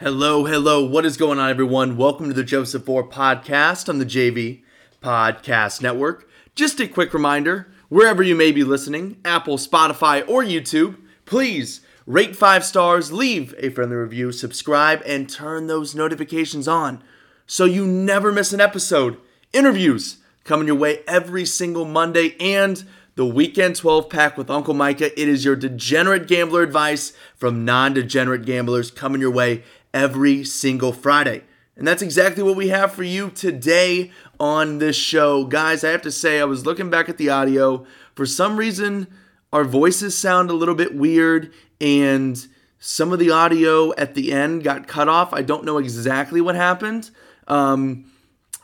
Hello, hello. What is going on, everyone? Welcome to the Joseph Orr podcast on the JV Podcast Network. Just a quick reminder wherever you may be listening, Apple, Spotify, or YouTube, please rate five stars, leave a friendly review, subscribe, and turn those notifications on so you never miss an episode. Interviews coming your way every single Monday and the weekend 12 pack with Uncle Micah. It is your degenerate gambler advice from non degenerate gamblers coming your way every single Friday. And that's exactly what we have for you today on this show. Guys, I have to say, I was looking back at the audio. For some reason, our voices sound a little bit weird, and some of the audio at the end got cut off. I don't know exactly what happened. Um,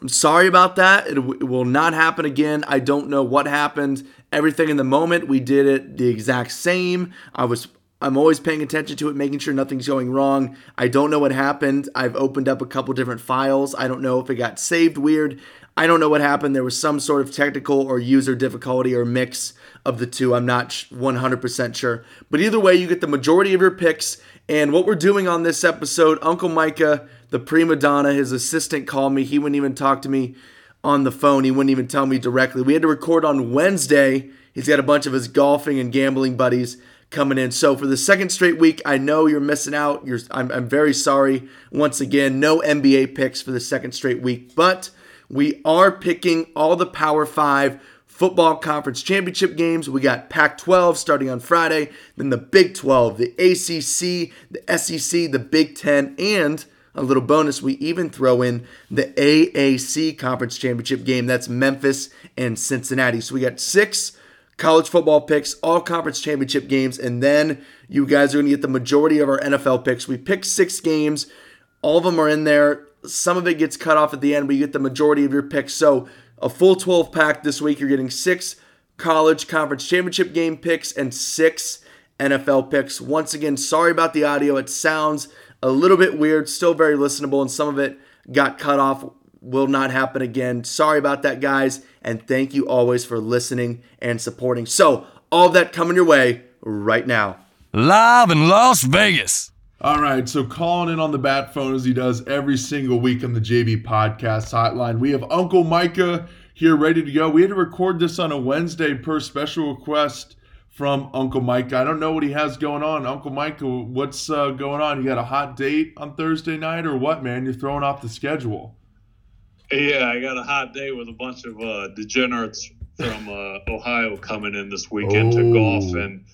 I'm sorry about that. It, it will not happen again. I don't know what happened. Everything in the moment, we did it the exact same. I was I'm always paying attention to it, making sure nothing's going wrong. I don't know what happened. I've opened up a couple different files. I don't know if it got saved weird. I don't know what happened. There was some sort of technical or user difficulty or mix of the two. I'm not 100% sure. But either way, you get the majority of your picks. And what we're doing on this episode, Uncle Micah, the prima donna, his assistant called me. He wouldn't even talk to me on the phone. He wouldn't even tell me directly. We had to record on Wednesday. He's got a bunch of his golfing and gambling buddies coming in. So for the second straight week, I know you're missing out. You're, I'm, I'm very sorry. Once again, no NBA picks for the second straight week, but we are picking all the Power Five football conference championship games. We got Pac 12 starting on Friday, then the Big 12, the ACC, the SEC, the Big 10, and a little bonus, we even throw in the AAC conference championship game. That's Memphis and Cincinnati. So we got six college football picks, all conference championship games, and then you guys are going to get the majority of our NFL picks. We picked six games, all of them are in there. Some of it gets cut off at the end, but you get the majority of your picks. So a full 12 pack this week. You're getting six college conference championship game picks and six NFL picks. Once again, sorry about the audio. It sounds a little bit weird, still very listenable, and some of it got cut off will not happen again. Sorry about that, guys. And thank you always for listening and supporting. So, all that coming your way right now. Live in Las Vegas. All right, so calling in on the bat phone as he does every single week on the JV Podcast Hotline. We have Uncle Micah here ready to go. We had to record this on a Wednesday per special request from Uncle Micah. I don't know what he has going on. Uncle Micah, what's uh, going on? You got a hot date on Thursday night or what, man? You're throwing off the schedule. Yeah, I got a hot day with a bunch of uh, degenerates from uh, Ohio coming in this weekend Oh. to golf and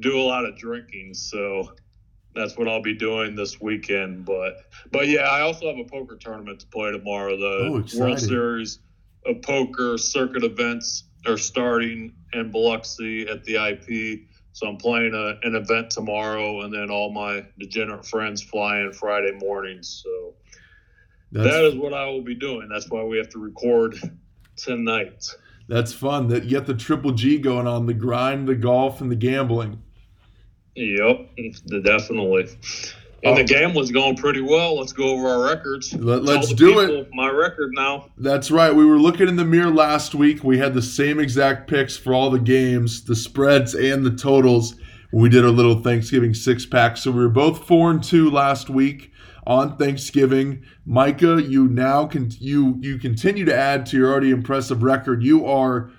do a lot of drinking. So that's what I'll be doing this weekend. But but yeah, I also have a poker tournament to play tomorrow. The Oh, World. Series of Poker circuit events are starting in Biloxi at the IP. So I'm playing a, an event tomorrow, and then all my degenerate friends fly in Friday morning. So That's, that is what I will be doing. That's why we have to record tonight. that's fun. That you got the triple G going on: the grind, the golf, and the gambling. Yep, definitely. And the gambling's going pretty well. Let's go over our records. Let, let's do it. My record now. That's right. We were looking in the mirror last week. We had the same exact picks for all the games, the spreads and the totals we did our little Thanksgiving six pack. So we were both four and two last week on Thanksgiving. Micah, you now can you you continue to add to your already impressive record. You are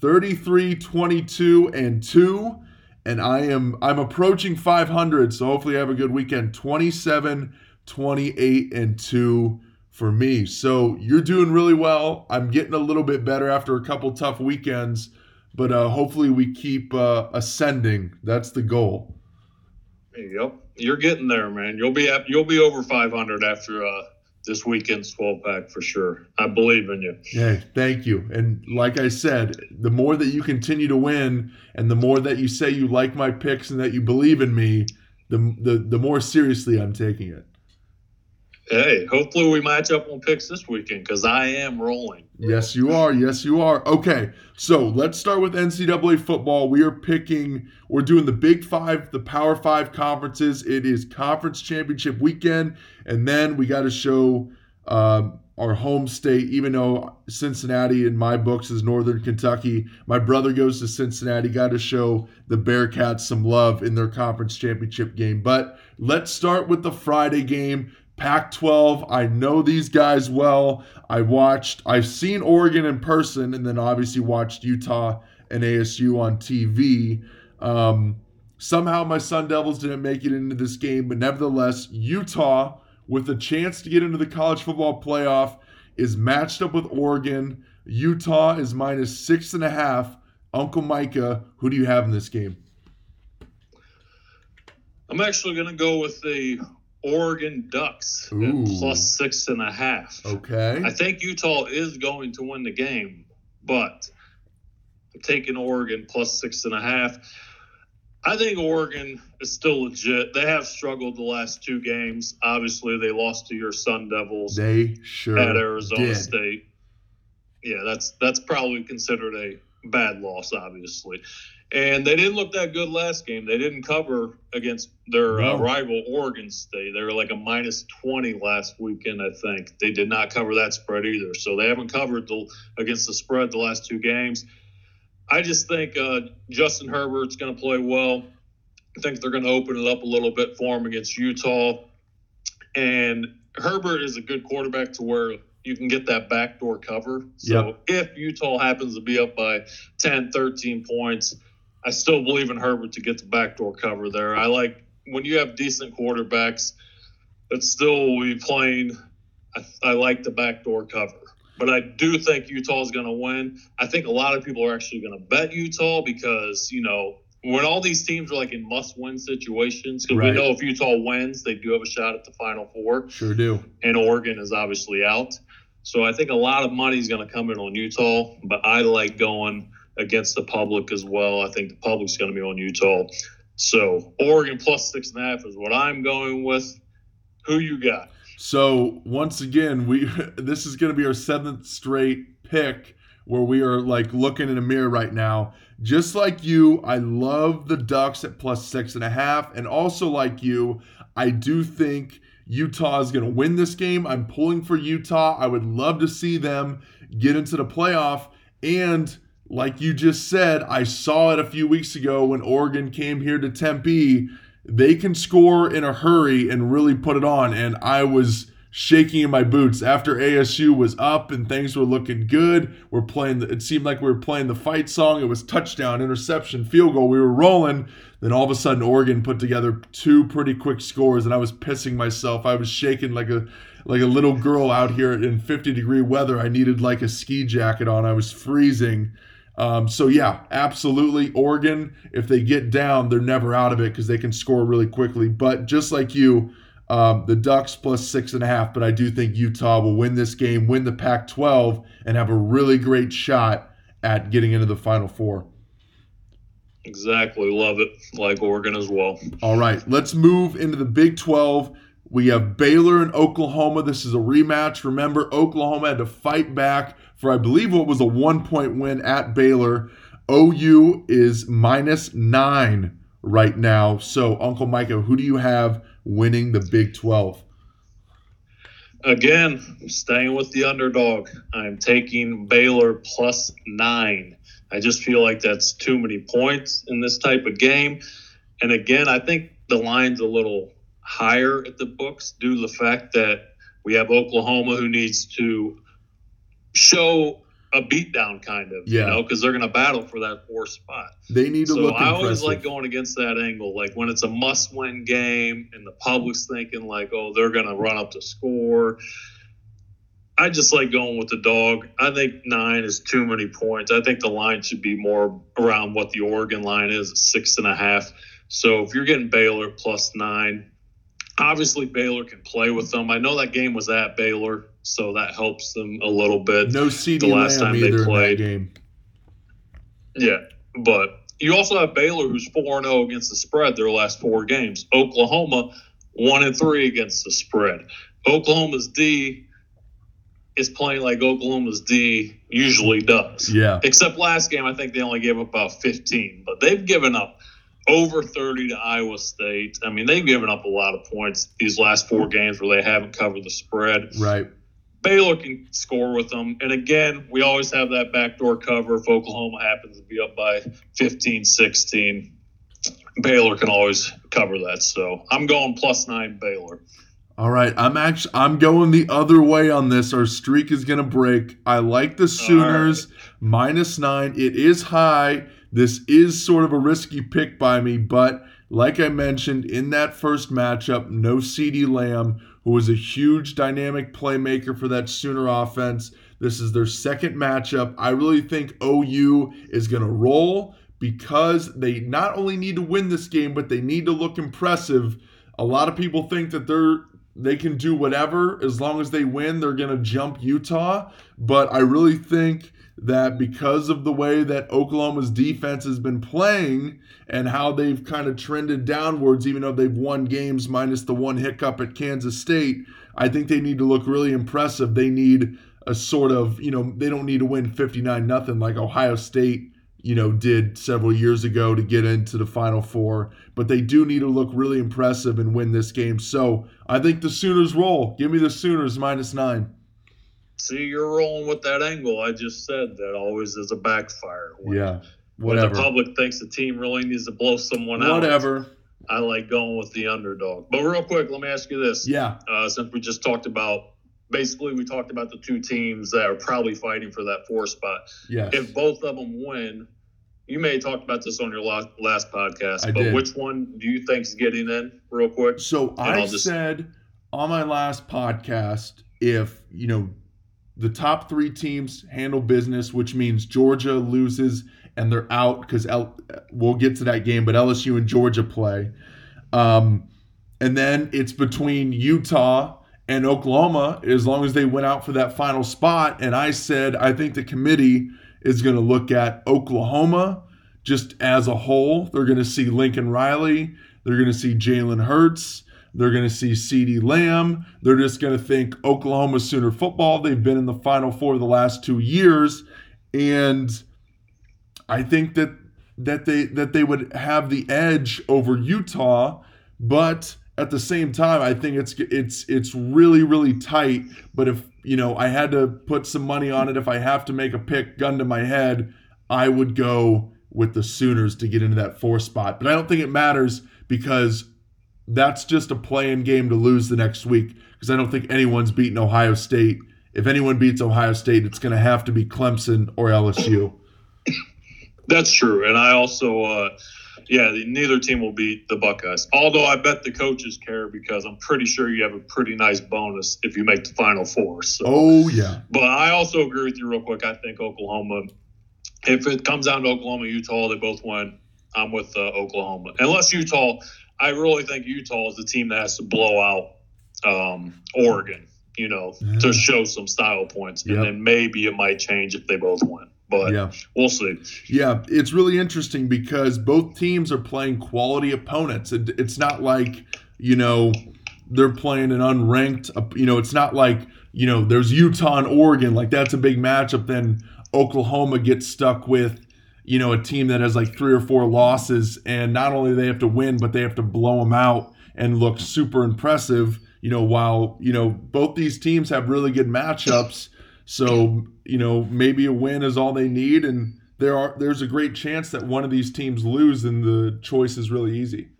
33, 22, and 2. And I am I'm approaching 500, so hopefully I have a good weekend. 27, 28, and 2 for me. So you're doing really well. I'm getting a little bit better after a couple tough weekends, but uh, hopefully we keep uh, ascending. That's the goal. Yep, you're getting there, man. You'll be up, you'll be over 500 after uh, this weekend's 12 pack for sure. I believe in you. Hey, thank you. And like I said, the more that you continue to win, and the more that you say you like my picks and that you believe in me, the the, the more seriously I'm taking it. Hey, hopefully we match up on picks this weekend because I am rolling. Yes, you are. Yes, you are. Okay, so let's start with NCAA football. We are picking, we're doing the Big Five, the Power Five conferences. It is conference championship weekend, and then we got to show um, our home state, even though Cincinnati in my books is Northern Kentucky. My brother goes to Cincinnati, got to show the Bearcats some love in their conference championship game. But let's start with the Friday game. Pac 12, I know these guys well. I watched, I've seen Oregon in person, and then obviously watched Utah and ASU on TV. Um, somehow my Sun Devils didn't make it into this game, but nevertheless, Utah, with a chance to get into the college football playoff, is matched up with Oregon. Utah is minus six and a half. Uncle Micah, who do you have in this game? I'm actually going to go with the Oregon Ducks Ooh. at plus six and a half. Okay. I think Utah is going to win the game, but I'm taking Oregon plus six and a half. I think Oregon is still legit. They have struggled the last two games. Obviously, they lost to your Sun Devils They sure at Arizona did. State. Yeah, that's that's probably considered a bad loss, obviously. And they didn't look that good last game. They didn't cover against their uh, rival Oregon State. They were like a minus 20 last weekend, I think. They did not cover that spread either. So they haven't covered the, against the spread the last two games. I just think uh, Justin Herbert's going to play well. I think they're going to open it up a little bit for him against Utah. And Herbert is a good quarterback to where you can get that backdoor cover. So Yep. if Utah happens to be up by 10, 13 points, I still believe in Herbert to get the backdoor cover there. I like when you have decent quarterbacks that still will be playing, I, I like the backdoor cover. But I do think Utah is going to win. I think a lot of people are actually going to bet Utah because, you know, when all these teams are like in must win situations, because Right. we know if Utah wins, they do have a shot at the Final Four Sure do. and Oregon is obviously out. So I think a lot of money is going to come in on Utah, but I like going against the public as well. I think the public's going to be on Utah. So Oregon plus six and a half is what I'm going with. Who you got? So once again, we this is going to be our seventh straight pick where we are like looking in a mirror right now. Just like you, I love the Ducks at plus six and a half, and also like you, I do think Utah is going to win this game. I'm pulling for Utah. I would love to see them get into the playoff. And like you just said, I saw it a few weeks ago when Oregon came here to Tempe they can score in a hurry and really put it on. And I was shaking in my boots after ASU was up and things were looking good. We're playing. The, it seemed like we were playing the fight song. It was touchdown, interception, field goal. We were rolling. Then all of a sudden, Oregon put together two pretty quick scores, and I was pissing myself. I was shaking like a like a little girl out here in 50 degree weather. I needed like a ski jacket on. I was freezing. Um, so yeah, absolutely. Oregon, if they get down, they're never out of it because they can score really quickly. But just like you, um, the Ducks plus six and a half. But I do think Utah will win this game, win the Pac-12, and have a really great shot at getting into the Final Four. Exactly. Love it. Like Oregon as well. All right, let's move into the Big 12. We have Baylor and Oklahoma. This is a rematch. Remember, Oklahoma had to fight back for, I believe, what was a one point win at Baylor. OU is minus nine right now. So, Uncle Micah, who do you have winning the Big 12? Again, I'm staying with the underdog. I'm taking Baylor plus nine. I just feel like that's too many points in this type of game. And again, I think the line's a little higher at the books due to the fact that we have Oklahoma who needs to show a beatdown kind of, Yeah. you know, because they're going to battle for that fourth spot. They need to So look I always like going against that angle, like when it's a must-win game and the public's thinking like, "Oh, they're going to run up the score." I just like going with the dog. I think nine is too many points. I think the line should be more around what the Oregon line is, six and a half. So if you're getting Baylor plus nine, obviously Baylor can play with them. I know that game was at Baylor, so that helps them a little bit. no CeeDee the last Lamb time they either in that played. game. Yeah, but you also have Baylor, who's four and zero against the spread their last four games. Oklahoma, one and three against the spread. Oklahoma's D is playing like Oklahoma's D usually does. Yeah. Except last game, I think they only gave up about 15, but they've given up over 30 to Iowa State. I mean, they've given up a lot of points these last four games where they haven't covered the spread. Right. Baylor can score with them. And again, we always have that backdoor cover if Oklahoma happens to be up by 15, 16. Baylor can always cover that. So I'm going plus nine Baylor. All right, I'm actually I'm going the other way on this. Our streak is gonna break. I like the Sooners minus nine. It is high. This is sort of a risky pick by me, but like I mentioned in that first matchup, no CeeDee Lamb, who was a huge dynamic playmaker for that Sooner offense. This is their second matchup. I really think OU is gonna roll because they not only need to win this game, but they need to look impressive. A lot of people think that they're they can do whatever as long as they win, they're going to jump Utah, but I really think that because of the way that Oklahoma's defense has been playing and how they've kind of trended downwards even though they've won games minus the one hiccup at Kansas State, I think they need to look really impressive. They need a sort of, you know, they don't need to win 59 nothing like Ohio State you know, did several years ago to get into the Final Four. But they do need to look really impressive and win this game. So I think the Sooners roll. Give me the Sooners minus nine. See, you're rolling with that angle. I just said that always is a backfire. When, yeah. Whatever. When the public thinks the team really needs to blow someone out. Whatever. I like going with the underdog. But real quick, let me ask you this. Yeah. Uh, since we just talked about basically we talked about the two teams that are probably fighting for that four spot. Yeah. If both of them win, you may have talked about this on your last, podcast, I but did. which one do you think is getting in, real quick? So And I just- said on my last podcast, if you know the top three teams handle business, which means Georgia loses and they're out because L- we'll get to that game, but LSU and Georgia play. Um, and then it's between Utah and Oklahoma as long as they went out for that final spot. And I said I think the committee is going to look at Oklahoma just as a whole. They're going to see Lincoln Riley. They're going to see Jalen Hurts. They're going to see CeeDee Lamb. They're just going to think Oklahoma Sooner football. They've been in the Final Four the last two years, and I think that that they that they would have the edge over Utah, but at the same time, I think it's it's it's really really tight. But if you know, I had to put some money on it. If I have to make a pick, gun to my head, I would go with the Sooners to get into that four spot. But I don't think it matters because that's just a playing game to lose the next week. Because I don't think anyone's beaten Ohio State. If anyone beats Ohio State, it's going to have to be Clemson or LSU. That's true, and I also, uh, yeah, neither team will beat the Buckeyes. Although I bet the coaches care because I'm pretty sure you have a pretty nice bonus if you make the Final Four. So. Oh yeah, But I also agree with you real quick. I think Oklahoma, if it comes down to Oklahoma, Utah, they both win. I'm with uh, Oklahoma. Unless Utah, I really think Utah is the team that has to blow out um, Oregon, you know, to show some style points. Yep. And then maybe it might change if they both win. But yeah. we'll see. Yeah, it's really interesting because both teams are playing quality opponents. It, it's not like, you know, they're playing an unranked, you know, it's not like, you know, there's Utah and Oregon. Like, that's a big matchup. Then Oklahoma gets stuck with, you know, a team that has like three or four losses. And not only do they have to win, but they have to blow them out and look super impressive, you know, while, you know, both these teams have really good matchups. So, you know, maybe a win is all they need, and there are there's a great chance that one of these teams lose, and the choice is really easy.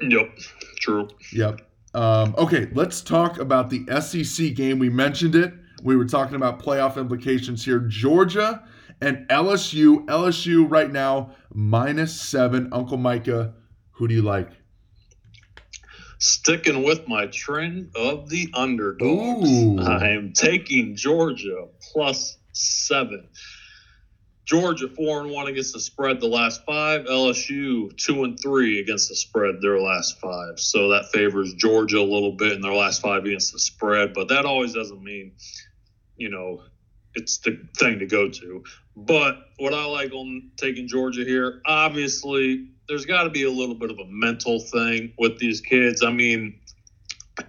Yep, true. Yep. Um, okay, let's talk about the SEC game. We mentioned it. We were talking about playoff implications here. Georgia and LSU. LSU right now minus seven. Uncle Micah, who do you like? Sticking with my trend of the underdogs, Ooh. I am taking Georgia plus seven. Georgia four and one against the spread the last five. LSU two and three against the spread their last five. So that favors Georgia a little bit in their last five against the spread, but that always doesn't mean, you know, it's the thing to go to. But what I like on taking Georgia here, obviously, there's got to be a little bit of a mental thing with these kids. I mean,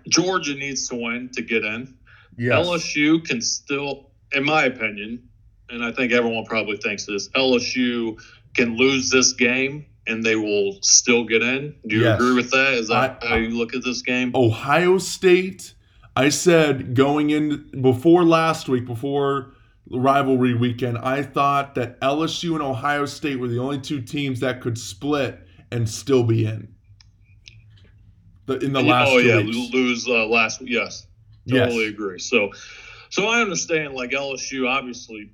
Georgia needs to win to get in. Yes. LSU can still, in my opinion, and I think everyone probably thinks this, LSU can lose this game and they will still get in. Do you Yes. agree with that? Is that I- how you look at this game? Ohio State, I said going in before last week, before rivalry weekend, I thought that LSU and Ohio State were the only two teams that could split and still be in. the, in the last oh yeah, weeks. lose uh, last week. Yes, Yes. totally agree. So, so I understand like LSU obviously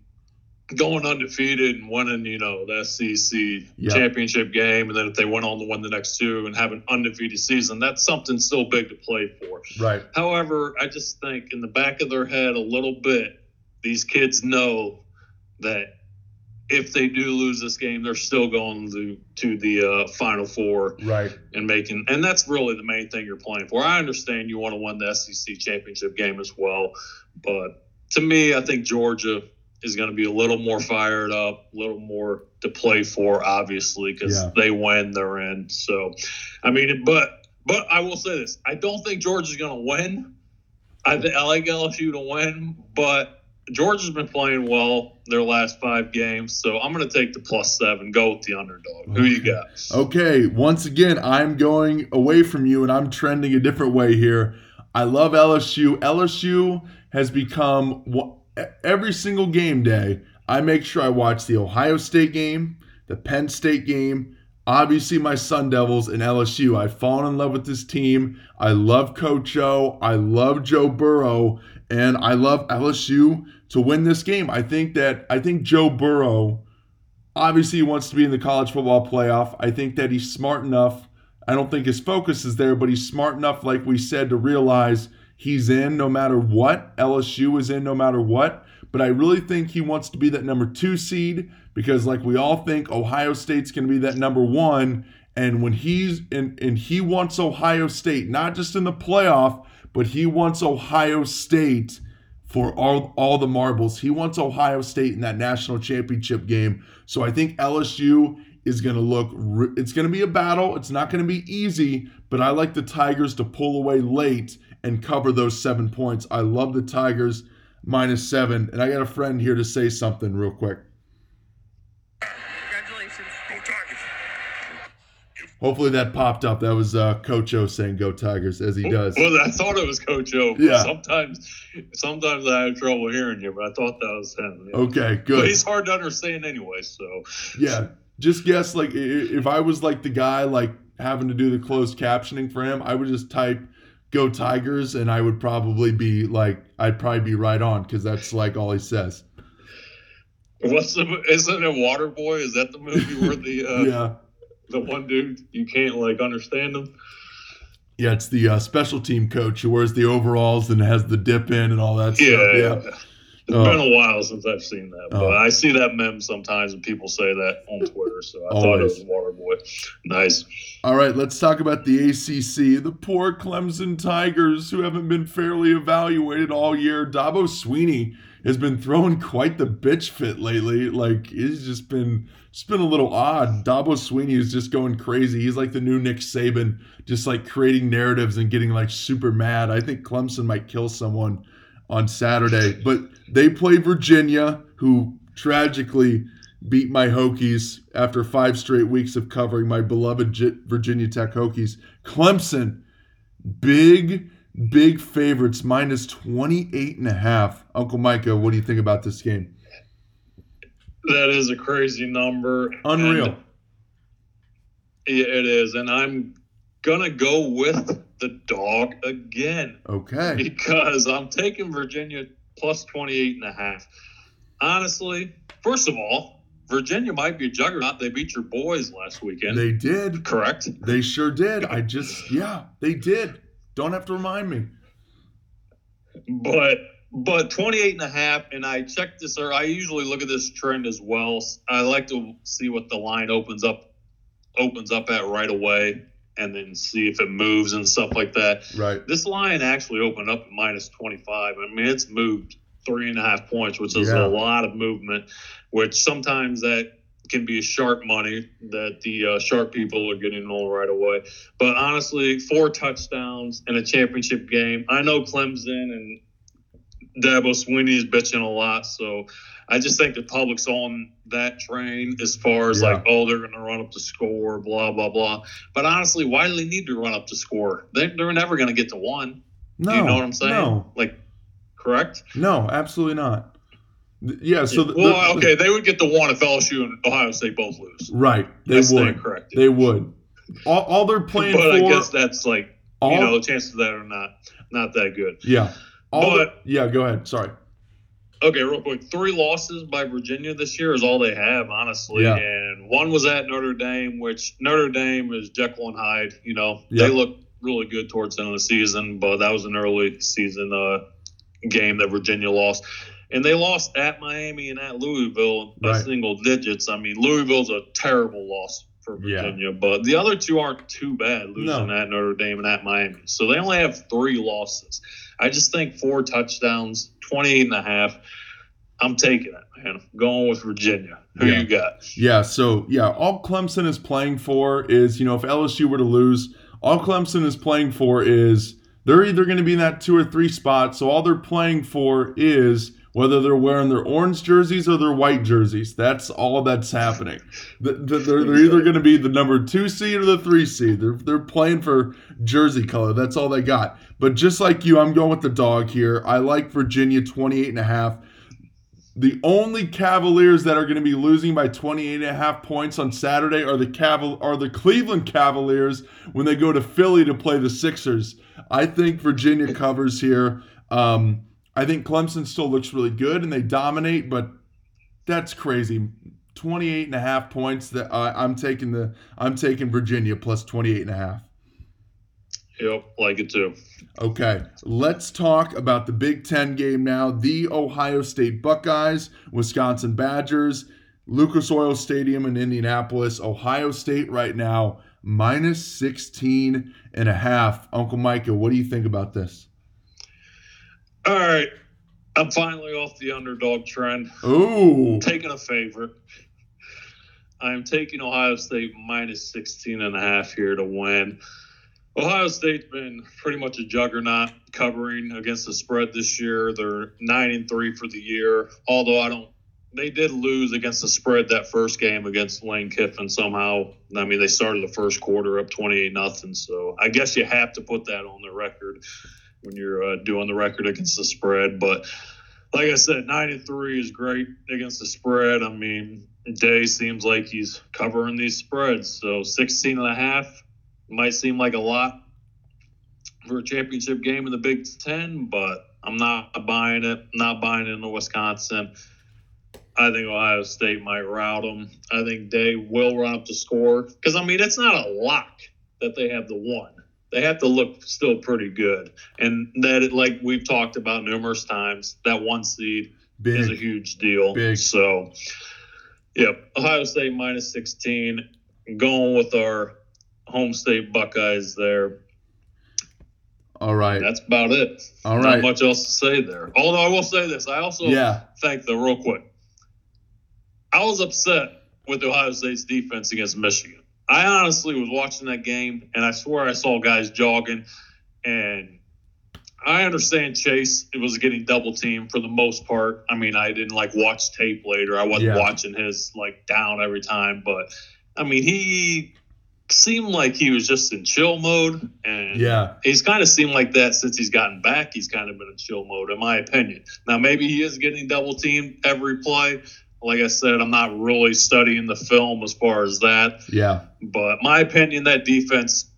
going undefeated and winning, you know, the SEC Yeah. championship game, and then if they went on to win the next two and have an undefeated season, that's something still big to play for. Right. However, I just think in the back of their head a little bit, these kids know that if they do lose this game, they're still going to to the uh, Final Four Right. and making, and that's really the main thing you're playing for. I understand you want to win the SEC championship game as well, but to me, I think Georgia is going to be a little more fired up, a little more to play for, obviously, because Yeah. they win, they're in. So, I mean, but but I will say this: I don't think Georgia's going to win. I, I like LSU to win, but Georgia's been playing well their last five games, so I'm going to take the plus seven. Go with the underdog. Who you got? Okay, once again, I'm going away from you and I'm trending a different way here. I love LSU. LSU has become every single game day. I make sure I watch the Ohio State game, the Penn State game, obviously my Sun Devils and LSU. I've fallen in love with this team. I love Coach O. I love Joe Burrow, and I love LSU to win this game. I think that I think Joe Burrow obviously wants to be in the college football playoff. I think that he's smart enough. I don't think his focus is there, but he's smart enough, like we said, to realize he's in no matter what. LSU is in no matter what. But I really think he wants to be that number two seed because, like we all think, Ohio State's going to be that number one. And when he's in, and he wants Ohio State, not just in the playoff, but he wants Ohio State for all, all the marbles. He wants Ohio State in that national championship game. So I think LSU is going to look, it's going to be a battle. It's not going to be easy, but I like the Tigers to pull away late and cover those seven points. I love the Tigers minus seven. And I got a friend here to say something real quick. Hopefully that popped up. That was uh, Coach O saying "Go Tigers" as he does. Well, I thought it was Coach O. Yeah. Sometimes, sometimes I have trouble hearing you, but I thought that was him. yeah. Okay, good. But he's hard to understand anyway. So Yeah, just guess like if I was like the guy like having to do the closed captioning for him, I would just type "Go Tigers" and I would probably be like I'd probably be right on because that's like all he says. what's the? Isn't it Waterboy? Is that the movie where the uh, yeah, the one dude you can't like understand him? yeah, it's the uh, special team coach who wears the overalls and has the dip in and all that Yeah, stuff. yeah. It's Oh. been a while since I've seen that, but Oh. I see that meme sometimes, and people say that on Twitter. So I thought it Always. was Waterboy. Nice. All right, let's talk about the ACC. The poor Clemson Tigers, who haven't been fairly evaluated all year. Dabo Swinney has been throwing quite the bitch fit lately. Like he's just been, it's been a little odd. Dabo Swinney is just going crazy. He's like the new Nick Saban, just like creating narratives and getting like super mad. I think Clemson might kill someone on Saturday, but they play Virginia, who tragically beat my Hokies after five straight weeks of covering my beloved Virginia Tech Hokies. Clemson, big, big favorites, minus 28 and a half. Uncle Micah, what do you think about this game? That is a crazy number. Unreal. And- yeah, it is, and I'm gonna go with the dog again Okay. because I'm taking Virginia plus 28 and a half. Honestly, first of all, Virginia might be a juggernaut. They beat your boys last weekend, They did. correct? They sure did. I just, yeah, they did. Don't have to remind me. But but 28 and a half, and I checked this, or I usually look at this trend as well. I like to see what the line opens up opens up at right away and then see if it moves and stuff like that. Right. This line actually opened up at minus 25. I mean, it's moved three and a half points, which is Yeah. a lot of movement, which sometimes that can be sharp money that the uh, sharp people are getting on right away. But honestly, four touchdowns in a championship game. I know Clemson and Dabo Swinney is bitching a lot, so I just think the public's on that train as far as Yeah. like, oh, they're going to run up the score, blah blah blah. But honestly, why do they need to run up the score? They, they're never going to get to one. No. Do you know what I'm saying? No. Like, correct? No, absolutely not. Yeah, so the, well, the- okay, they would get the one if LSU and Ohio State both lose. Right. They stand would. corrected. They would. All, all they're playing but I guess that's like All, you know, the chances of that are not not that good. yeah. All But- yeah, go ahead. Sorry. Okay, real quick. Three losses by Virginia this year is all they have, honestly. Yeah. And one was at Notre Dame, which Notre Dame is Jekyll and Hyde. You know, they look really good towards the end of the season, but that was an early season uh, game that Virginia lost. And they lost at Miami and at Louisville by Right. single digits. I mean, Louisville's a terrible loss for Yeah. Virginia, but the other two aren't too bad, losing No. at Notre Dame and at Miami. So they only have three losses. I just think four touchdowns, 28 and a half. I'm taking it, man. I'm going with Virginia. Who Yeah. you got? Yeah, so yeah, all Clemson is playing for is, you know, if LSU were to lose, all Clemson is playing for is they're either going to be in that two or three spot. So all they're playing for is whether they're wearing their orange jerseys or their white jerseys. That's all that's happening. The- the- They're, they're either going to be the number two seed or the three seed. They're, they're playing for jersey color. That's all they got. But just like you, I'm going with the dog here. I like Virginia 28 and a half. The only Cavaliers that are going to be losing by 28 and a half points on Saturday are the Caval- are the Cleveland Cavaliers when they go to Philly to play the Sixers. I think Virginia covers here. Um, I think Clemson still looks really good and they dominate, but that's crazy. 28 and a half points that I'm taking the I'm taking Virginia plus 28 and a half. Yep, like it too. Okay, let's talk about the Big Ten game now. The Ohio State Buckeyes, Wisconsin Badgers, Lucas Oil Stadium in Indianapolis. Ohio State right now, minus 16 and a half. Uncle Micah, what do you think about this? All right. I'm finally off the underdog trend. Ooh, Taking a favorite. I'm taking Ohio State minus 16 and a half here to win. Ohio State's been pretty much a juggernaut covering against the spread this year. They're nine and three for the year. Although I don't, they did lose against the spread that first game against Lane Kiffin somehow. I mean, they started the first quarter up 28 nothing. So I guess you have to put that on the record when you're uh, doing the record against the spread. But like I said, nine and three is great against the spread. I mean, Day seems like he's covering these spreads. So 16 and a half might seem like a lot for a championship game in the Big Ten, but I'm not buying it. Not buying it in Wisconsin. I think Ohio State might rout them. I think Day will run up the score because I mean it's not a lock that they have the one. They have to look still pretty good, and that it, like we've talked about numerous times, that one seed is a huge deal. Big. So, yep, Ohio State minus 16. Going with our home state Buckeyes there. All right, That's about it. all Not right. much else to say there. Although I will say this, I also Yeah, think though real quick. I was upset with Ohio State's defense against Michigan. I honestly was watching that game, and I swear I saw guys jogging. And I understand Chase it was getting double teamed for the most part. I mean, I didn't like watch tape later. I wasn't Yeah. watching his like down every time, but I mean, he seemed like he was just in chill mode, and yeah, he's kind of seemed like that since he's gotten back. He's kind of been in chill mode, in my opinion. Now, maybe he is getting double teamed every play. Like I said, I'm not really studying the film as far as that, yeah. but my opinion, that defense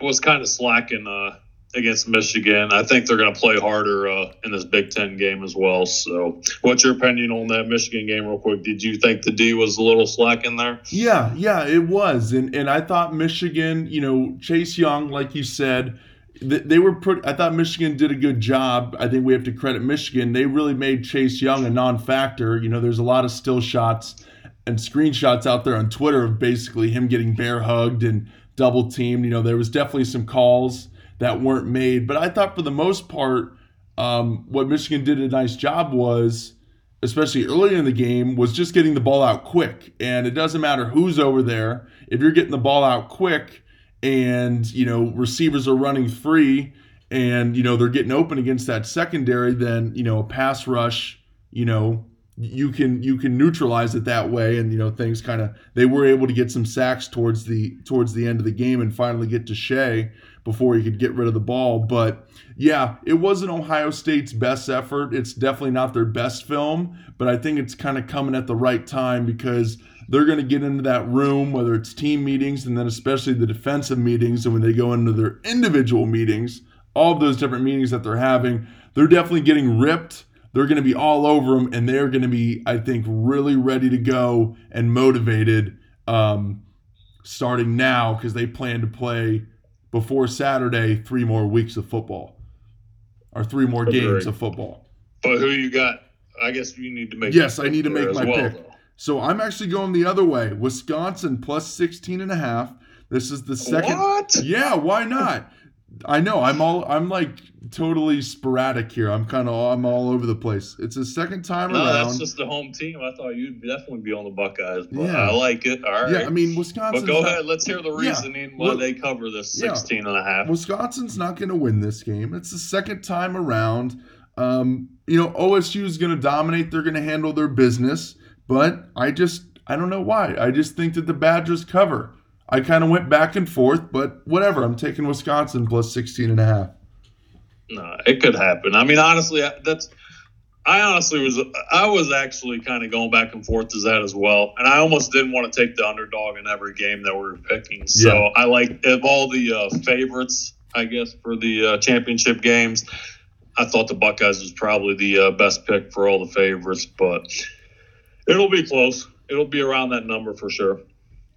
was kind of slacking uh, against Michigan. I think they're going to play harder uh, in this Big Ten game as well. So, what's your opinion on that Michigan game, real quick? Did you think the D was a little slack in there? Yeah, yeah, it was, and and I thought Michigan, you know, Chase Young, like you said, they were pretty. I thought Michigan did a good job. I think we have to credit Michigan. They really made Chase Young a non-factor. You know, there's a lot of still shots and screenshots out there on Twitter of basically him getting bear hugged and double teamed. You know, there was definitely some calls that weren't made, but I thought for the most part, um, what Michigan did a nice job was especially early in the game, was just getting the ball out quick. And it doesn't matter who's over there. If you're getting the ball out quick and, you know, receivers are running free and, you know, they're getting open against that secondary, then, you know, a pass rush, you know, you can you can neutralize it that way. And you know things kind of they were able to get some sacks towards the towards the end of the game and finally get to Shea before he could get rid of the ball. But yeah it wasn't Ohio State's best effort. It's definitely not their best film but I think it's kind of coming at the right time because they're going to get into that room, whether it's team meetings and then especially the defensive meetings, and when they go into their individual meetings, all of those different meetings that they're having, they're definitely getting ripped. They're going to be all over them, and they're going to be, I think, really ready to go and motivated um, starting now because they plan to play before Saturday three more weeks of football or three more games of football. But who you got? I guess you need to make. Yes, I need to make my well, pick. though. So I'm actually going the other way. Wisconsin plus 16 and a half. This is the second. What? Yeah, why not? I know. I'm all I'm like totally sporadic here. I'm kind of I'm all over the place. It's the second time around. No, around. that's just the home team. I thought you'd definitely be on the Buckeyes, but Yeah. I like it. All right. yeah, I mean Wisconsin. but go ahead. Let's hear the reasoning why Look- they cover this Yeah. 16 and a half. Wisconsin's not going to win this game. It's the second time around. Um, you know, OSU is going to dominate. They're going to handle their business. But I just, I don't know why. I just think that the Badgers cover. I kind of went back and forth, but whatever. I'm taking Wisconsin plus 16 and a half. No, it could happen. I mean, honestly, that's. I honestly was. I was actually kind of going back and forth as that as well, and I almost didn't want to take the underdog in every game that we were picking. So Yeah. I like of all the uh, favorites, I guess, for the uh, championship games. I thought the Buckeyes was probably the uh, best pick for all the favorites, but it'll be close. It'll be around that number for sure.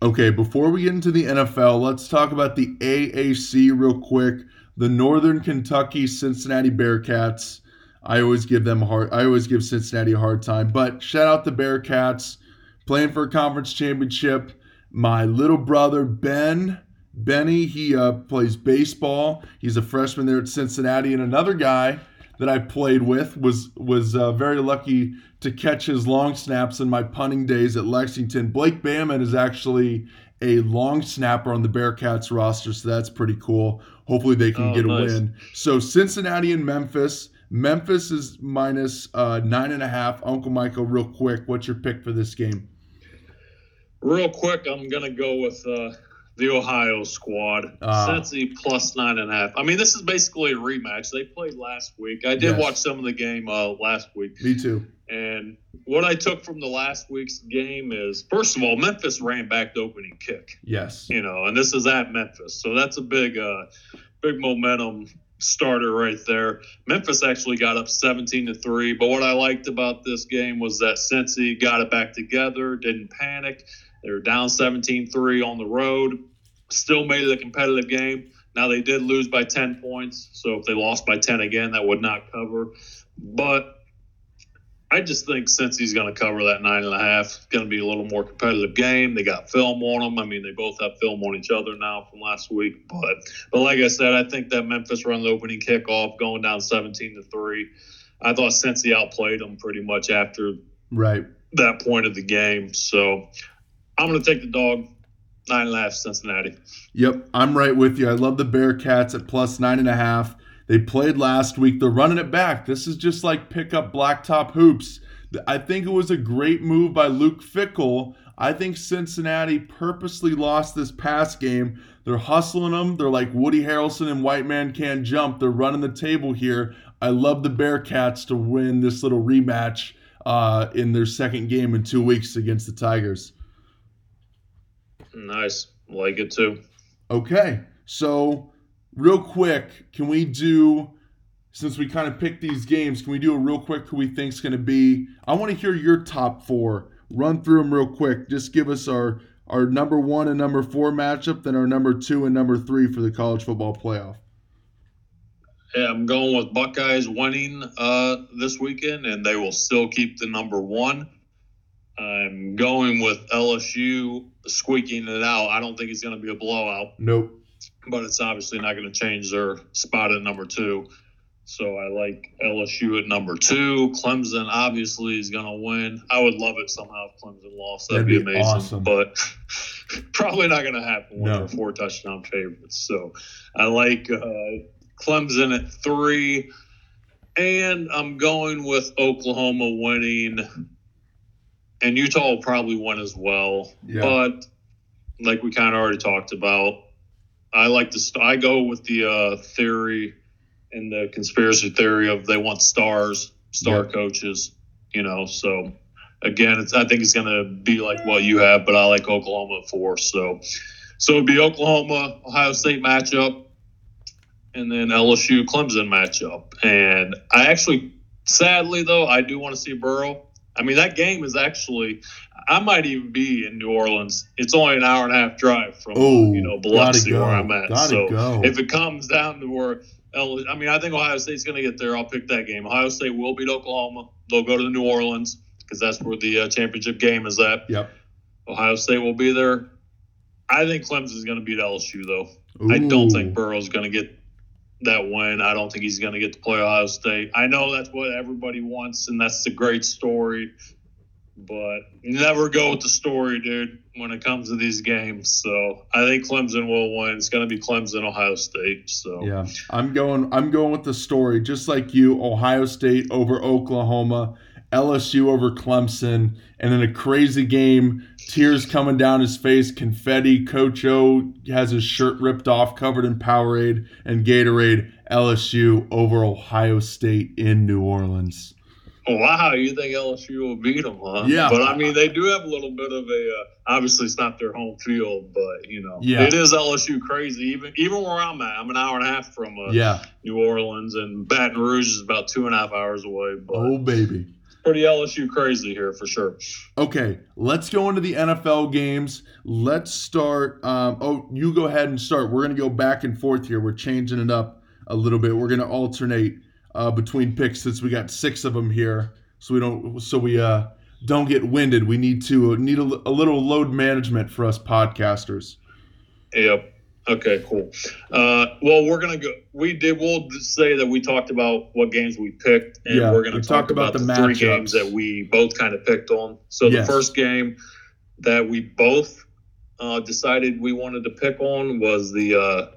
Okay, before we get into the NFL, let's talk about the AAC real quick. The Northern Kentucky Cincinnati Bearcats. I always give them a hard. I always give Cincinnati a hard time, but shout out the Bearcats playing for a conference championship. My little brother Ben, Benny, he uh, plays baseball. He's a freshman there at Cincinnati, and another guy that I played with was was uh, very lucky to catch his long snaps in my punting days at Lexington. Blake Bamman is actually a long snapper on the Bearcats roster, so that's pretty cool. Hopefully they can Oh, get a win. So Cincinnati and Memphis. Memphis is minus uh, nine and a half. Uncle Michael, real quick, what's your pick for this game? Real quick, I'm gonna go with uh, the Ohio squad. Ah. Cincy plus nine and a half. I mean, this is basically a rematch. They played last week. I did Yes. watch some of the game uh, last week, Me too. And what I took from the last week's game is, first of all, Memphis ran back the opening kick. Yes. You know, and this is at Memphis, so that's a big, uh, big momentum starter right there. Memphis actually got up 17 to 3, but what I liked about this game was that Cincy got it back together, didn't panic. They were down 17-3 on the road, still made it a competitive game. Now they did lose by 10 points, so if they lost by 10 again, that would not cover. But I just think Cincy's going to cover that nine and a half. It's going to be a little more competitive game. They got film on them. I mean, they both have film on each other now from last week. But but like I said, I think that Memphis run the opening kickoff, going down seventeen to three. I thought Cincy outplayed them pretty much after Right. that point of the game. So I'm going to take the dog nine and a half Cincinnati. Yep, I'm right with you. I love the Bearcats at plus nine and a half. They played last week. They're running it back. This is just like pick up blacktop hoops. I think it was a great move by Luke Fickell. I think Cincinnati purposely lost this past game. They're hustling them. They're like Woody Harrelson and White Man Can't Jump. They're running the table here. I love the Bearcats to win this little rematch uh, in their second game in two weeks against the Tigers. Nice, like it too. Okay, so real quick, can we do since we kind of picked these games? Can we do a real quick who we think's going to be? I want to hear your top four. Run through them real quick. Just give us our our number one and number four matchup, then our number two and number three for the college football playoff. Yeah, I'm going with Buckeyes winning uh, this weekend, and they will still keep the number one. I'm going with LSU squeaking it out. I don't think it's going to be a blowout, Nope. But it's obviously not going to change their spot at number two. So I like LSU at number two. Clemson obviously is going to win. I would love it somehow if Clemson lost. That'd, That'd be, be amazing. awesome. But probably not going to happen No. they're four touchdown favorites. So I like uh, Clemson at three. And I'm going with Oklahoma winning. And Utah will probably win as well. Yeah. But like we kind of already talked about, I like to. St- I go with the uh, theory and the conspiracy theory of they want stars, star Yeah. coaches. You know, so again, it's, I think it's going to be like what you have, but I like Oklahoma at four. So, so it'd be Oklahoma Ohio State matchup, and then LSU Clemson matchup. And I actually, sadly though, I do want to see Burrow. I mean, that game is actually. I might even be in New Orleans. It's only an hour and a half drive from Oh, you know Biloxi go. where I'm at. So go. if it comes down to where I mean, I think Ohio State's going to get there. I'll pick that game. Ohio State will beat Oklahoma. They'll go to the New Orleans because that's where the uh, championship game is at. Yep. Ohio State will be there. I think Clemson's going to beat LSU though. I don't Ooh. think Burrow's going to get that win. I don't think he's going to get to play Ohio State. I know that's what everybody wants, and that's the great story. But never go with the story, dude, when it comes to these games. So I think Clemson will win. It's going to be Clemson, Ohio State. So Yeah, I'm going. I'm going with the story, just like you. Ohio State over Oklahoma, LSU over Clemson, and in a crazy game, tears coming down his face, confetti. Coach O has his shirt ripped off, covered in Powerade and Gatorade. LSU over Ohio State in New Orleans. Wow, you think LSU will beat them, huh? Yeah. But I mean, they do have a little bit of a. Uh, obviously, it's not their home field, but you know, Yeah. it is LSU crazy. Even even where I'm at, I'm an hour and a half from uh, Yeah. New Orleans, and Baton Rouge is about two and a half hours away. But Oh baby. Pretty LSU crazy here for sure. Okay, let's go into the NFL games. Let's start. Um, oh, you go ahead and start. We're going to go back and forth here. We're changing it up a little bit. We're going to alternate uh, between picks since we got six of them here, so we don't so we uh, don't get winded. We need to uh, need a, a little load management for us podcasters. Yep. Okay, cool. Uh, well, we're gonna go. We did. We'll say that we talked about what games we picked, and Yeah, we're gonna we talk about about, the the, three matchups. games that we both kind of picked on. So Yes. the first game that we both uh, decided we wanted to pick on was the uh,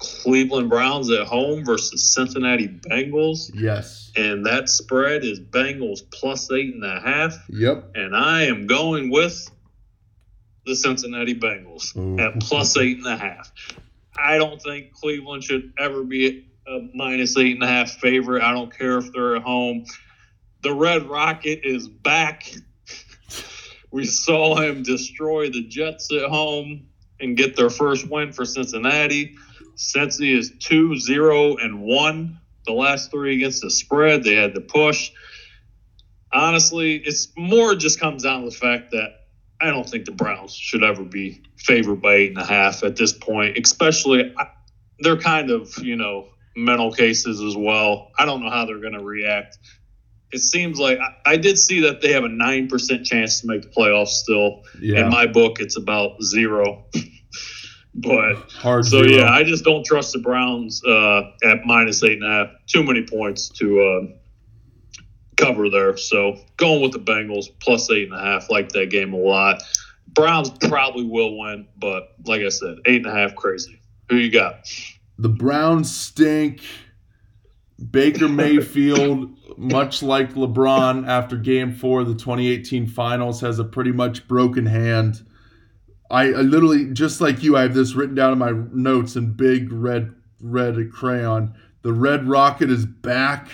Cleveland Browns at home versus Cincinnati Bengals, Yes. and that spread is Bengals plus eight and a half, Yep. and I am going with the Cincinnati Bengals Ooh. at plus eight and a half. I don't think Cleveland should ever be a minus eight and a half favorite. I don't care if they're at home. The Red Rocket is back. We saw him destroy the Jets at home and get their first win for Cincinnati. Cincy is 2 0 and 1 the last three against the spread. They had to push. Honestly, it's more just comes down to the fact that I don't think the Browns should ever be favored by eight and a half at this point, especially they're kind of, you know, mental cases as well. I don't know how they're going to react. It seems like I, I did see that they have a 9% chance to make the playoffs still. Yeah. In my book, it's about zero. but Hard. so, zero. yeah, I just don't trust the Browns uh, at minus eight and a half. Too many points to uh, cover there. So going with the Bengals plus eight and a half. Like that game a lot. Browns probably will win, but like I said, eight and a half crazy. Who you got? The Browns stink. Baker Mayfield, much like LeBron after game four of the 2018 finals, has a pretty much broken hand. I, I literally, just like you, I have this written down in my notes in big red, red crayon. The Red Rocket is back.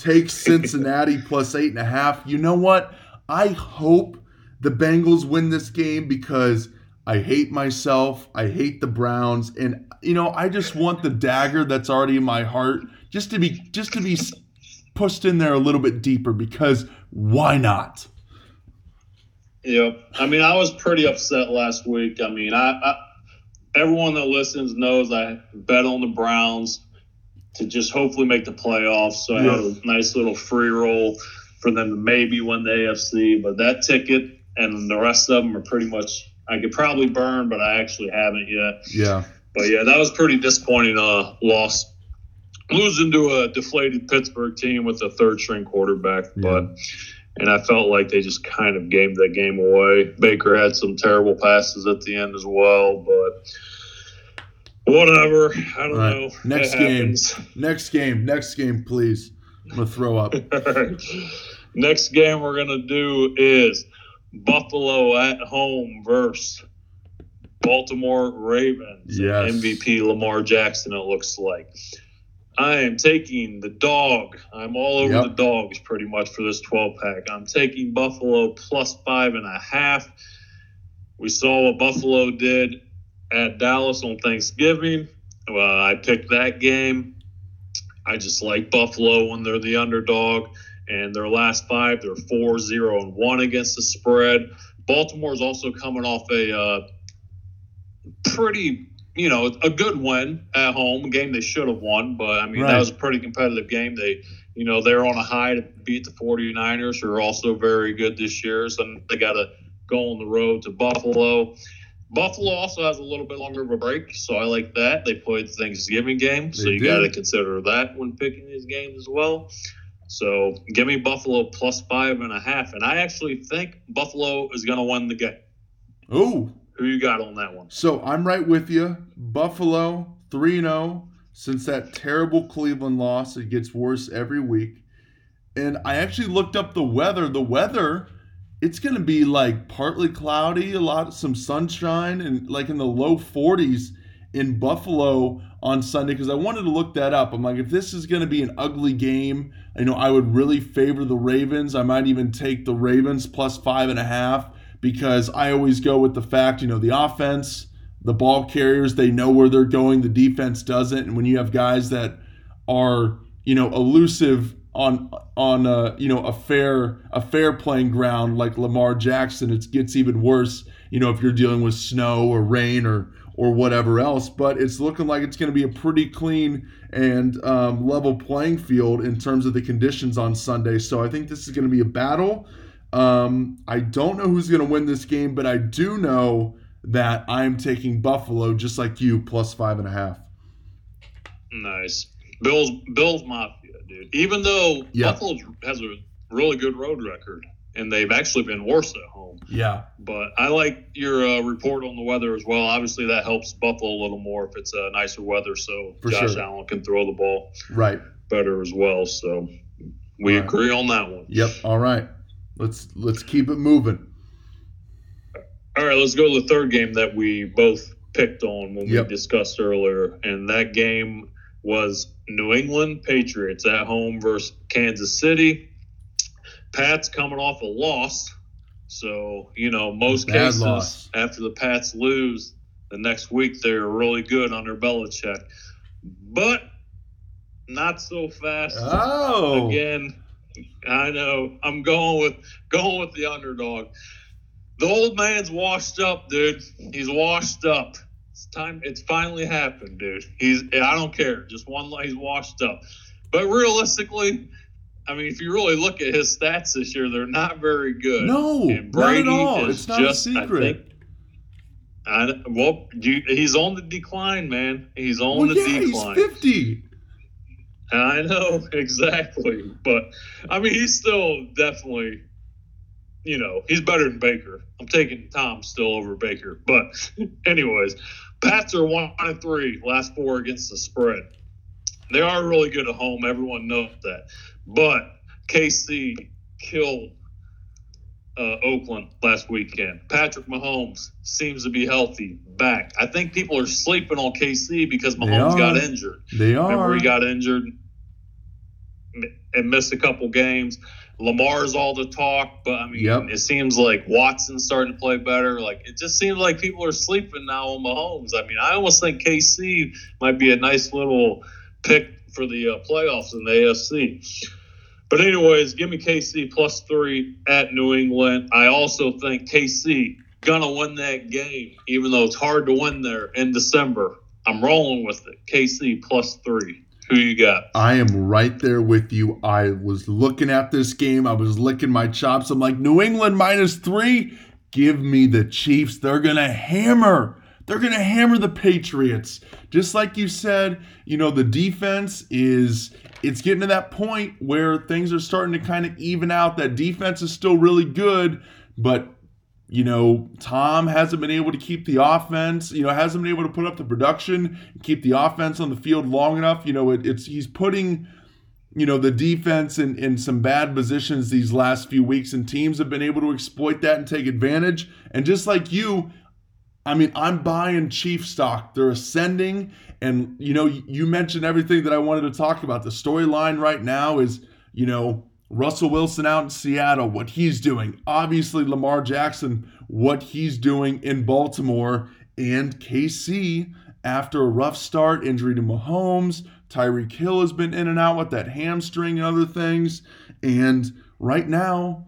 Takes Cincinnati plus eight and a half. You know what? I hope the Bengals win this game because I hate myself. I hate the Browns, and you know I just want the dagger that's already in my heart just to be just to be pushed in there a little bit deeper because why not? Yep. I mean, I was pretty upset last week. I mean, I, I everyone that listens knows I bet on the Browns to just hopefully make the playoffs. So I had a nice little free roll for them to maybe win the AFC. But that ticket and the rest of them are pretty much I could probably burn, but I actually haven't yet. Yeah, But yeah, that was pretty disappointing. Uh, loss, losing to a deflated Pittsburgh team with a third string quarterback. But and I felt like they just kind of gave that game away. Baker had some terrible passes at the end as well, but whatever. I don't right. know. Next It game. happens. next game, next game, please. I'm gonna throw up. Next game we're gonna do is Buffalo at home versus Baltimore Ravens. Yes. MVP Lamar Jackson. It looks like. I am taking the dog. I'm all over Yep. the dogs pretty much for this 12 pack. I'm taking Buffalo plus five and a half. We saw what Buffalo did at Dallas on Thanksgiving. Well, I picked that game. I just like Buffalo when they're the underdog. And their last five, they're 4 0 and 1 against the spread. Baltimore's also coming off a uh, pretty, you know, a good win at home, a game they should have won. But I mean, Right. that was a pretty competitive game. They, you know, they're on a high to beat the 49ers, who are also very good this year. So they got to go on the road to Buffalo. Buffalo also has a little bit longer of a break, so I like that. They played the Thanksgiving game, so They you got to consider that when picking these games as well. So give me Buffalo plus five and a half, and I actually think Buffalo is going to win the game. Oh, Who you got on that one? so I'm right with you. Buffalo 3 0. Since that terrible Cleveland loss, it gets worse every week. And I actually looked up the weather. The weather, it's going to be like partly cloudy, a lot, some sunshine, and like in the low 40s in Buffalo on Sunday because I wanted to look that up. I'm like, if this is going to be an ugly game, you know, I would really favor the Ravens. I might even take the Ravens plus five and a half because I always go with the fact, you know, the offense, the ball carriers, they know where they're going, the defense doesn't. And when you have guys that are, you know, elusive on on uh, you know a fair a fair playing ground like Lamar Jackson, it gets even worse. You know if you're dealing with snow or rain or or whatever else. But it's looking like it's going to be a pretty clean and um, level playing field in terms of the conditions on Sunday. So I think this is going to be a battle. Um, I don't know who's going to win this game, but I do know that I'm taking Buffalo just like you plus five and a half. Nice. Bills Bills Mafia, dude. Even though Yeah. Buffalo has a really good road record, and they've actually been worse at home. Yeah. But I like your uh, report on the weather as well. Obviously, that helps Buffalo a little more if it's uh, nicer weather, so For Josh sure. Allen can throw the ball Right. better as well. So we Right. agree on that one. Yep. All right. Let's let's keep it moving. All right, let's go to the third game that we both picked on when Yep. we discussed earlier, and that game was New England Patriots at home versus Kansas City. Pats coming off a loss, so you know most Bad cases loss. after the Pats lose, the next week they're really good under Belichick, but not so fast Oh. again. I know. I'm going with going with the underdog. The old man's washed up, dude. He's washed up. It's time. It's finally happened, dude. He's. I don't care. Just one. He's washed up. But realistically, I mean, if you really look at his stats this year, they're not very good. No, not at all. It's not just, a I secret. think- I, well, you, he's on the decline, man. He's on well, the yeah, decline. he's 50. I know exactly, but I mean, he's still definitely, you know, he's better than Baker. I'm taking Tom still over Baker, but anyways, Pats are one and three last four against the spread. They are really good at home. Everyone knows that, but KC killed uh, Oakland last weekend. Patrick Mahomes seems to be healthy, back. I think people are sleeping on KC because Mahomes got injured. They are. Remember, he got injured and missed a couple games. Lamar's all the talk, but I mean, Yep. it seems like Watson's starting to play better. Like it just seems like people are sleeping now on Mahomes. I mean, I almost think KC might be a nice little pick for the uh, playoffs in the AFC. But anyways, give me KC plus three at New England. I also think KC gonna win that game, even though it's hard to win there in December. I'm rolling with it. KC plus three. Who you got? I am right there with you. I was looking at this game. I was licking my chops. I'm like, New England minus three. Give me the Chiefs. They're to hammer. They're to hammer the Patriots. Just like you said, you know, the defense is, it's getting to that point where things are starting to kind of even out. That defense is still really good, but you know, Tom hasn't been able to keep the offense, you know, hasn't been able to put up the production, keep the offense on the field long enough. You know, it, it's he's putting, you know, the defense in, in some bad positions these last few weeks, and teams have been able to exploit that and take advantage. And just like you, I mean, I'm buying Chief stock. They're ascending. And, you know, you mentioned everything that I wanted to talk about. The storyline right now is, you know, Russell Wilson out in Seattle, what he's doing. Obviously, Lamar Jackson, what he's doing in Baltimore. And KC, after a rough start, injury to Mahomes, Tyreek Hill has been in and out with that hamstring and other things. And right now,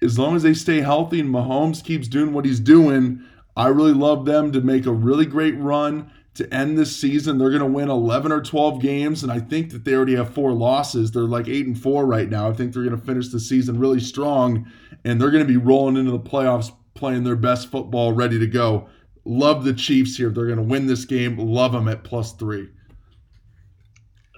as long as they stay healthy and Mahomes keeps doing what he's doing, I really love them to make a really great run to end this season. They're going to win 11 or 12 games, and I think that they already have four losses. They're like eight and four right now. I think they're going to finish the season really strong, and they're going to be rolling into the playoffs playing their best football, ready to go. Love the Chiefs here. They're going to win this game. Love them at plus three.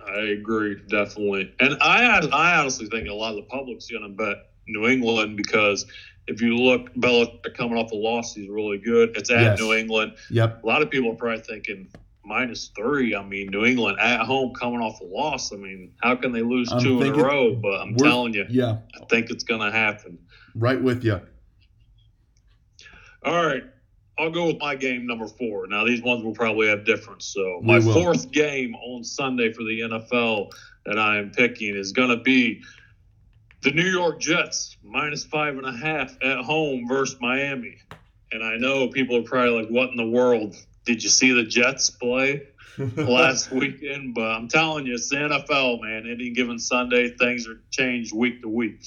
I agree, definitely. And I, I honestly think a lot of the public's going to bet New England because if you look, Belichick coming off a loss, he's really good. It's at Yes. New England. Yep. A lot of people are probably thinking minus three. I mean, New England at home coming off a loss. I mean, how can they lose I'm two in a row? But I'm telling you, Yeah, I think it's going to happen. right with you. All right. I'll go with my game number four. Now, these ones will probably have difference. So, my fourth game on Sunday for the NFL that I am picking is going to be the New York Jets minus five and a half at home versus Miami. And I know people are probably like, what in the world? Did you see the Jets play last weekend? But I'm telling you, it's the NFL, man. Any given Sunday, things are changed week to week.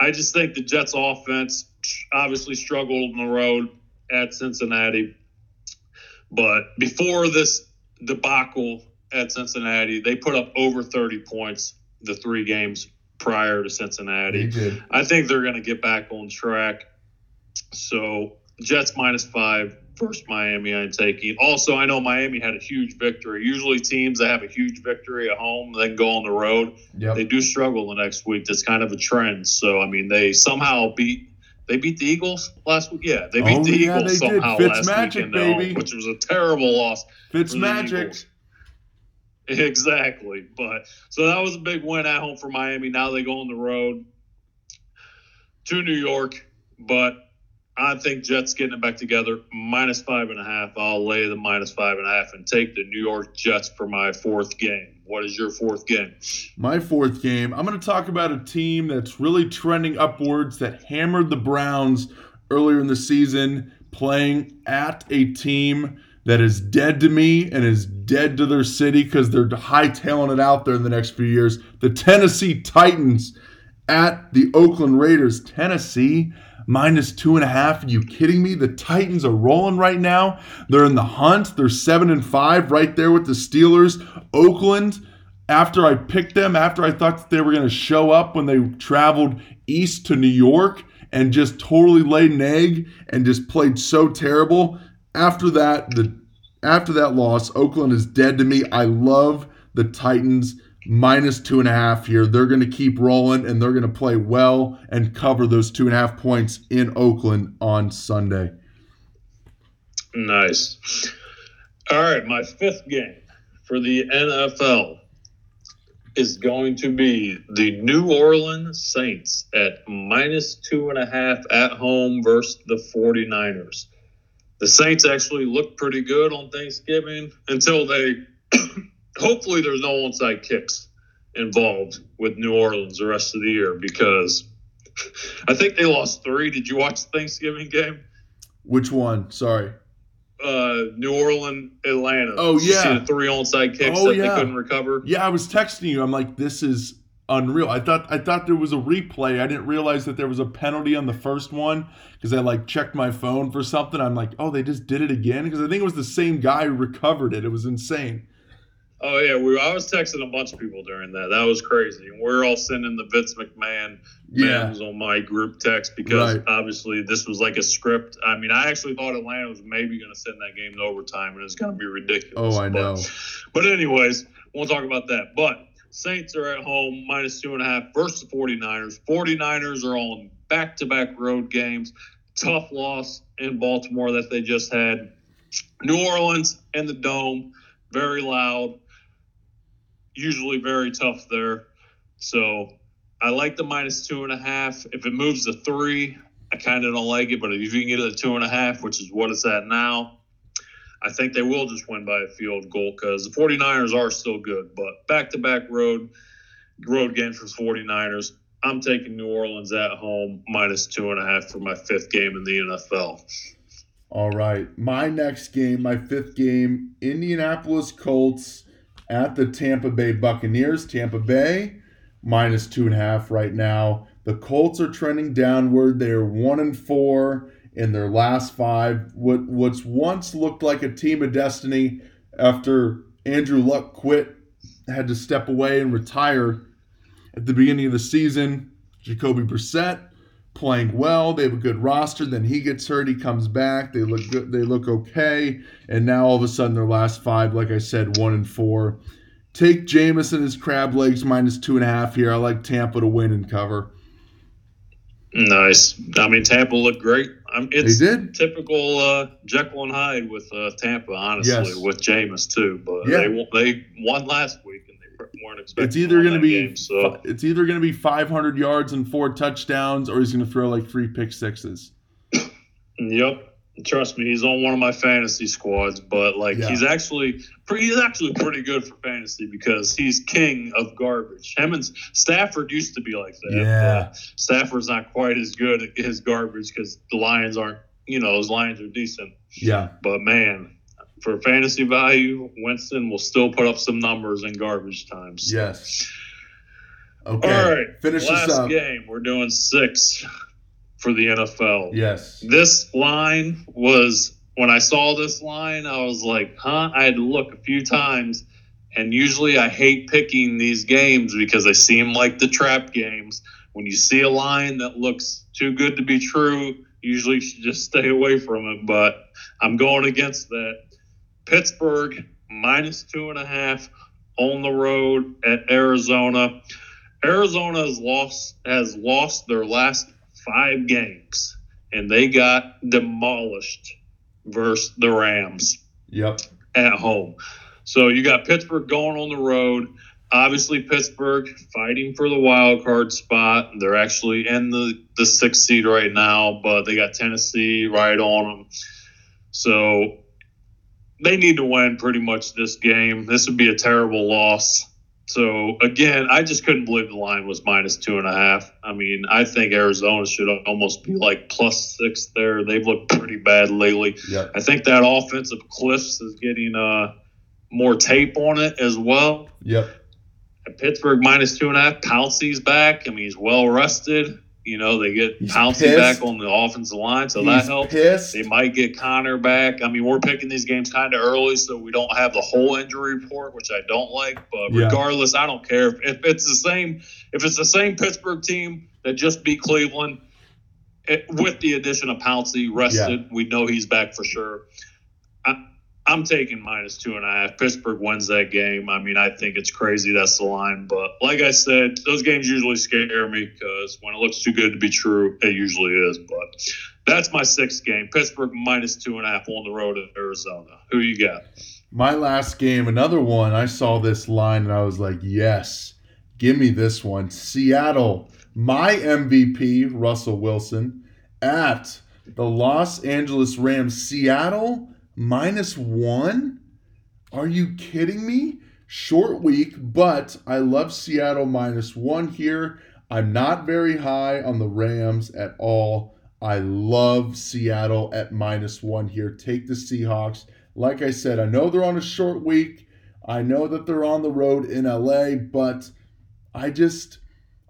I just think the Jets offense obviously struggled on the road at Cincinnati. But before this debacle at Cincinnati, they put up over 30 points the three games prior to Cincinnati. I think they're going to get back on track. So Jets minus five versus Miami. I'm taking. Also, I know Miami had a huge victory. Usually, teams that have a huge victory at home then go on the road. Yep. They do struggle the next week. That's kind of a trend. So I mean, they somehow beat. They beat the Eagles last week. Yeah, they beat Oh, the yeah, Eagles did. somehow last weekend, baby. which was a terrible loss. Fitz for the magic. Eagles. Exactly. But so that was a big win at home for Miami. Now they go on the road to New York. But I think Jets getting it back together. Minus five and a half. I'll lay the minus five and a half and take the New York Jets for my fourth game. What is your fourth game? My fourth game, I'm going to talk about a team that's really trending upwards that hammered the Browns earlier in the season, playing at a team that is dead to me and is dead to their city because they're hightailing it out there in the next few years. The Tennessee Titans at the Oakland Raiders. Tennessee minus two and a half. Are you kidding me? The Titans are rolling right now. They're in the hunt. They're seven and five, right there with the Steelers. Oakland, after I picked them, after I thought that they were going to show up when they traveled east to New York and just totally laid an egg and just played so terrible. After that, the after that loss, Oakland is dead to me. I love the Titans minus two and a half here. They're going to keep rolling and they're going to play well and cover those two and a half points in Oakland on Sunday. Nice. All right, my fifth game for the NFL is going to be the New Orleans Saints at minus two and a half at home versus the 49ers. The Saints actually looked pretty good on Thanksgiving until they, hopefully, there's no onside kicks involved with New Orleans the rest of the year because I think they lost three. Did you watch the Thanksgiving game? Which one? Sorry. uh, New Orleans, Atlanta. Oh, yeah. three onside kicks Oh, that yeah. they couldn't recover. Yeah, I was texting you. I'm like, this is unreal. I thought I thought there was a replay. I didn't realize that there was a penalty on the first one because I like checked my phone for something. I'm like, oh, they just did it again because I think it was the same guy who recovered it. It was insane. Oh yeah, we. I was texting a bunch of people during that. That was crazy. And we're all sending the Vince McMahon Yeah. memes on my group text because Right. obviously this was like a script. I mean, I actually thought Atlanta was maybe going to send that game to overtime, and it's going to be ridiculous. Oh, I But- know. But anyways, we won't talk about that. But Saints are at home, minus two and a half versus the 49ers. 49ers are on back-to-back road games. Tough loss in Baltimore that they just had. New Orleans and the Dome, very loud. Usually very tough there. So I like the minus two and a half. If it moves to three I kind of don't like it, but if you can get it at two and a half, which is what it's at now, I think they will just win by a field goal because the 49ers are still good. But back to back road road games for the 49ers. I'm taking New Orleans at home minus two and a half for my fifth game in the NFL. All right. My next game, my fifth game, Indianapolis Colts at the Tampa Bay Buccaneers. Tampa Bay minus two and a half right now. The Colts are trending downward. They are one and four in their last five. What what's once looked like a team of destiny after Andrew Luck quit, had to step away and retire at the beginning of the season. Jacoby Brissett playing well. They have a good roster. Then he gets hurt. He comes back. They look good. They look okay. And now all of a sudden, their last five, like I said, one and four. Take Jameis and his crab legs minus two and a half here. I like Tampa to win and cover. Nice. I mean, Tampa looked great. Um, it's They did. typical uh, Jekyll and Hyde with uh, Tampa, honestly, Yes. with Jameis too. But Yeah. they won- they won last week, and they weren't expecting. It's either going to be game, so it's either going to be 500 yards and four touchdowns, or he's going to throw like three pick sixes. Yep. Trust me, he's on one of my fantasy squads, but like Yeah. he's actually pretty he's actually pretty good for fantasy because he's king of garbage. Him and Stafford used to be like that. Yeah. Stafford's not quite as good at his garbage because the Lions aren't you know, those Lions are decent. Yeah, But man, for fantasy value, Winston will still put up some numbers in garbage times. yes. Okay, All right. finish Last this up. game, we're doing six for the NFL. Yes, This line was when I saw this line, I was like, huh? I had to look a few times. And usually I hate picking these games because they seem like the trap games. When you see a line that looks too good to be true, usually you should just stay away from it. But I'm going against that. Pittsburgh minus two and a half on the road at Arizona. Arizona has lost has lost their last five games, and they got demolished versus the Rams yep, at home. So you got Pittsburgh going on the road. Obviously, Pittsburgh fighting for the wild card spot. They're actually in the, the sixth seed right now, but they got Tennessee right on them. So they need to win pretty much this game. This would be a terrible loss. So again, I just couldn't believe the line was minus two and a half. I mean, I think Arizona should almost be like plus six there. They've looked pretty bad lately. yep, I think that offensive cliffs is getting uh, more tape on it as well. yep. At Pittsburgh minus two and a half. Pouncey's back. I mean, he's well rested. You know, they get He's Pouncey pissed. back on the offensive line, so that helps. pissed. They might get Conner back. I mean, we're picking these games kind of early, so we don't have the whole injury report, which I don't like. But Yeah. regardless, I don't care if, if it's the same. If it's the same Pittsburgh team that just beat Cleveland, it, with the addition of Pouncey rested, we know he's back for sure. I'm taking minus two and a half. Pittsburgh wins that game. I mean, I think it's crazy that's the line, but like I said, those games usually scare me because when it looks too good to be true, it usually is. But that's my sixth game. Pittsburgh minus two and a half on the road at Arizona. Who you got? My last game, another one. I saw this line and I was like, yes, give me this one. Seattle, my MVP, Russell Wilson, at the Los Angeles Rams. Seattle minus one? Are you kidding me? Short week, but I love Seattle minus one here. I'm not very high on the Rams at all. I love Seattle at minus one here. Take the Seahawks. Like I said, I know they're on a short week. I know that they're on the road in LA, but I just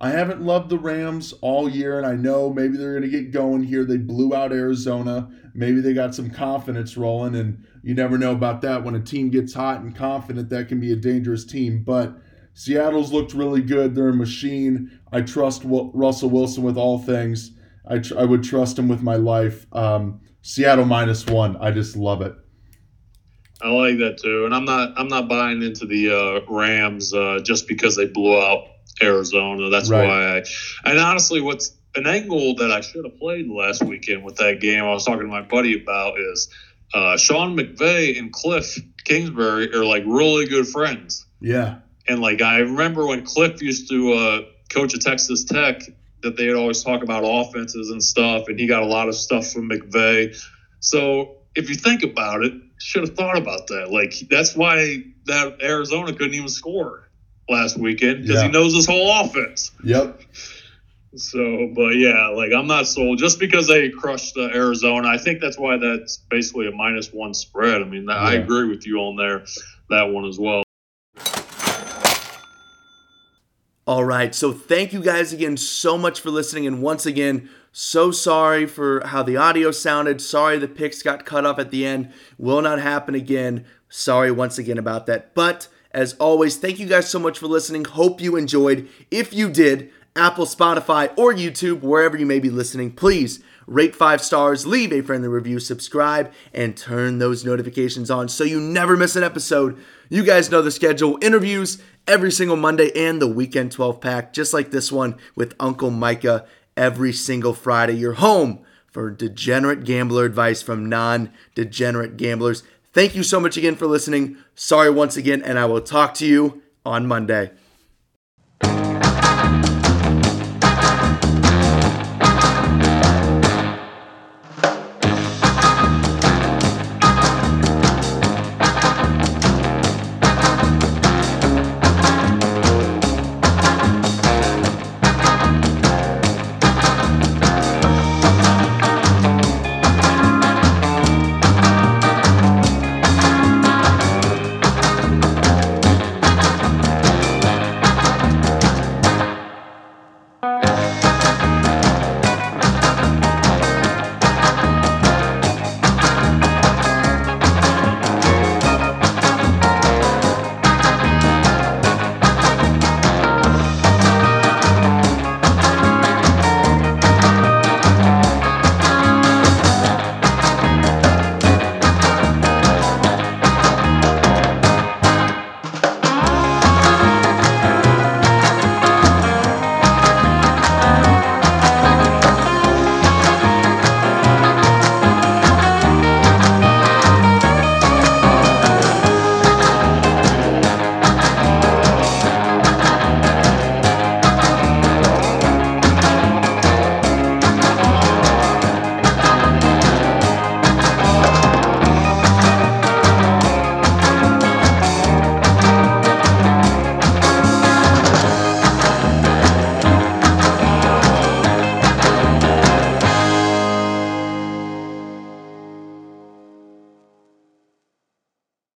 I haven't loved the Rams all year, and I know maybe they're to get going here. They blew out Arizona. Maybe they got some confidence rolling, and you never know about that. When a team gets hot and confident, that can be a dangerous team. But Seattle's looked really good. They're a machine. I trust Russell Wilson with all things. I, tr- I would trust him with my life. Um, Seattle minus one. I just love it. I like that too, and I'm not I'm not buying into the uh, Rams uh, just because they blew out Arizona. That's Right. why I. And honestly, what's an angle that I should have played last weekend with that game I was talking to my buddy about is uh, Sean McVay and Kliff Kingsbury are like really good friends. Yeah. And like I remember when Kliff used to uh, coach at Texas Tech, that they'd always talk about offenses and stuff, and he got a lot of stuff from McVay. So if you think about it, should have thought about that. Like that's why that Arizona couldn't even score last weekend because Yeah. he knows his whole offense. Yep. So, but yeah, like I'm not sold just because they crushed uh, Arizona. I think that's why that's basically a minus one spread. I mean, I Yeah. agree with you on there, that one as well. All right. So thank you guys again so much for listening. And once again, so sorry for how the audio sounded. Sorry the picks got cut off at the end. Will not happen again. Sorry once again about that. But as always, thank you guys so much for listening. Hope you enjoyed. If you did, Apple, Spotify, or YouTube, wherever you may be listening, please rate five stars, leave a friendly review, subscribe, and turn those notifications on so you never miss an episode. You guys know the schedule interviews every single Monday and the weekend 12 pack, just like this one with Uncle Micah every single Friday. You're home for degenerate gambler advice from non degenerate gamblers. Thank you so much again for listening. Sorry once again, and I will talk to you on Monday.